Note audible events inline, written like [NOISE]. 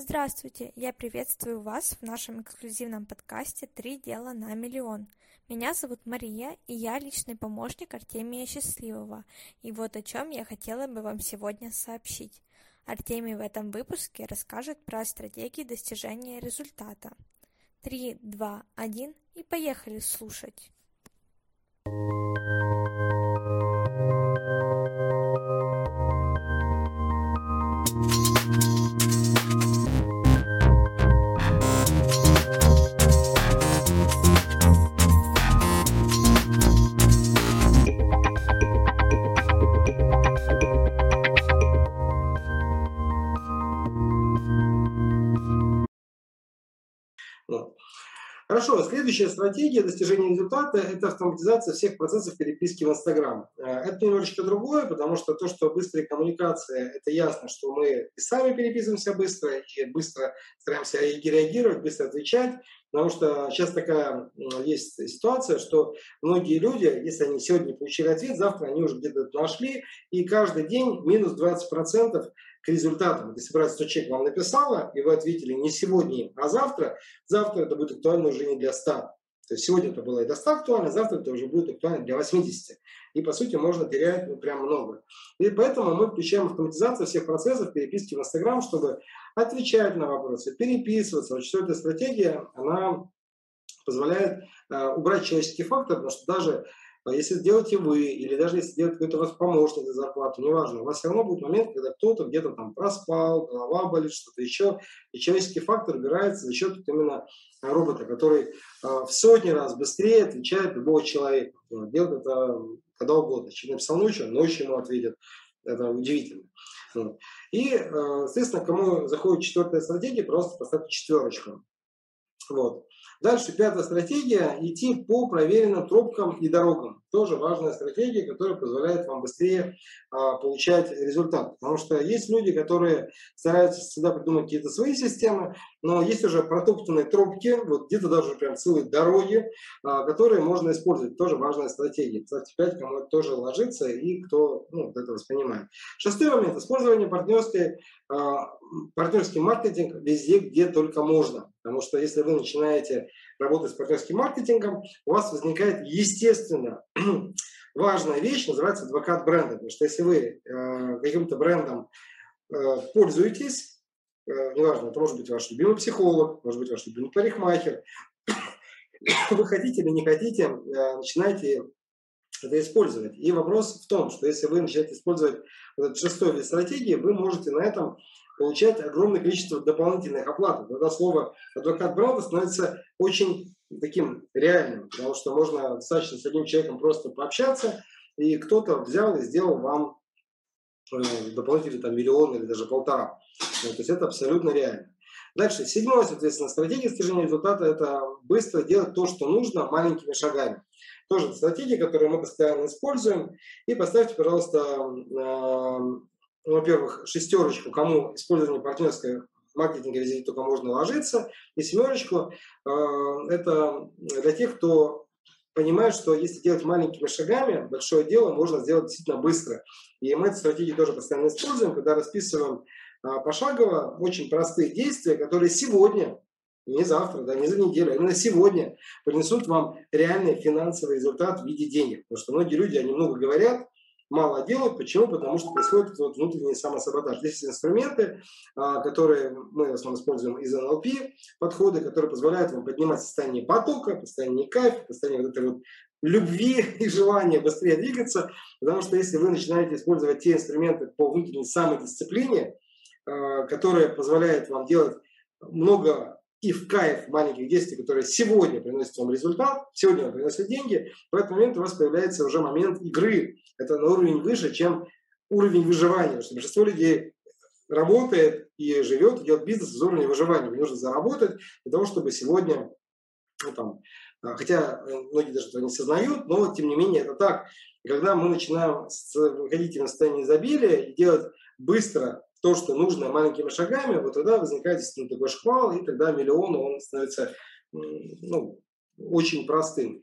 Здравствуйте, я приветствую вас в нашем эксклюзивном подкасте «Три дела на миллион». Меня зовут Мария, и я личный помощник Артемия Счастливого. И вот о чем я хотела бы вам сегодня сообщить. Артемий в этом выпуске расскажет про стратегии достижения результата. Три, два, один и поехали слушать. Хорошо, следующая стратегия достижения результата – это автоматизация всех процессов переписки в Инстаграм. Э, это немножечко другое, потому что то, что быстрая коммуникация, это ясно, что мы и сами переписываемся быстро, и быстро стараемся реагировать, быстро отвечать, потому что сейчас такая есть ситуация, что многие люди, если они сегодня получили ответ, завтра они уже где-то нашли, и каждый день минус 20% к результатам. Если брать 100 человек вам написала, и вы ответили не сегодня, а завтра, завтра это будет актуально уже не для 100. То есть сегодня это было и до 100 актуально, завтра это уже будет актуально для 80. И по сути можно терять ну, прям много. И поэтому мы включаем автоматизацию всех процессов переписки в Инстаграм, чтобы отвечать на вопросы, переписываться. Вот что эта стратегия, она позволяет э, убрать человеческий фактор, потому что даже если сделаете вы, или даже если делает какой-то у вас помощник за зарплату, неважно, у вас все равно будет момент, когда кто-то где-то там проспал, голова болит, что-то еще, и человеческий фактор убирается за счет именно робота, который э, в сотни раз быстрее отвечает любого человека. Делает это когда угодно. Чем написал ночью, ночью ему ответят. Это удивительно. И, э, соответственно, кому заходит четвертая стратегия, просто поставьте четверочку. Вот. Дальше пятая стратегия – идти по проверенным тропкам и дорогам. Тоже важная стратегия, которая позволяет вам быстрее а, получать результат. Потому что есть люди, которые стараются всегда придумать какие-то свои системы, но есть уже протоптанные тропки, вот где-то даже прям целые дороги, а, которые можно использовать. Тоже важная стратегия. Кстати, 5, кому это тоже ложится и кто ну, это воспринимает. Шестой момент – использование партнерской, а, партнерский маркетинг везде, где только можно. Потому что если вы начинаете работать с партнерским маркетингом, у вас возникает естественно [CLEARS THROAT] важная вещь, называется адвокат бренда. Потому что если вы э, каким-то брендом э, пользуетесь, э, неважно, это может быть ваш любимый психолог, может быть ваш любимый парикмахер, [CLEARS THROAT] вы хотите или не хотите, э, начинаете это использовать. И вопрос в том, что если вы начинаете использовать этот шестой вид стратегии, вы можете на этом получать огромное количество дополнительных оплат. Тогда слово адвокат бренда становится очень таким реальным, потому что можно достаточно с одним человеком просто пообщаться, и кто-то взял и сделал вам э, дополнительный там, миллион или даже полтора. Ну, то есть это абсолютно реально. Дальше, седьмое, соответственно, стратегия достижения результата – это быстро делать то, что нужно, маленькими шагами. Тоже стратегия, которую мы постоянно используем. И поставьте, пожалуйста, э, ну, во-первых, шестерочку, кому использование партнерской маркетинга везде только можно ложиться, и семерочку э, это для тех, кто понимает, что если делать маленькими шагами, большое дело можно сделать действительно быстро. И мы эту стратегию тоже постоянно используем, когда расписываем э, пошагово очень простые действия, которые сегодня, не завтра, да, не за неделю, а именно сегодня принесут вам реальный финансовый результат в виде денег. Потому что многие люди, они много говорят, мало делают. Почему? Потому что происходит вот внутренний самосаботаж. Здесь есть инструменты, а, которые мы в основном используем из НЛП, подходы, которые позволяют вам поднимать состояние потока, состояние кайфа, состояние вот этой вот любви [LAUGHS] и желания быстрее двигаться, потому что если вы начинаете использовать те инструменты по внутренней самодисциплине, а, которые позволяют вам делать много и в кайф маленьких действий, которые сегодня приносят вам результат, сегодня вам приносят деньги, в этот момент у вас появляется уже момент игры. Это на уровень выше, чем уровень выживания. Что большинство людей работает и живет, делает бизнес из уровня выживания. Мне нужно заработать для того, чтобы сегодня, ну, там, а, хотя э, многие даже этого не сознают, но тем не менее это так. И когда мы начинаем выходить на состояние изобилия и делать быстро то, что нужно маленькими шагами, вот тогда возникает действительно такой шквал, и тогда миллион, он становится ну, очень простым.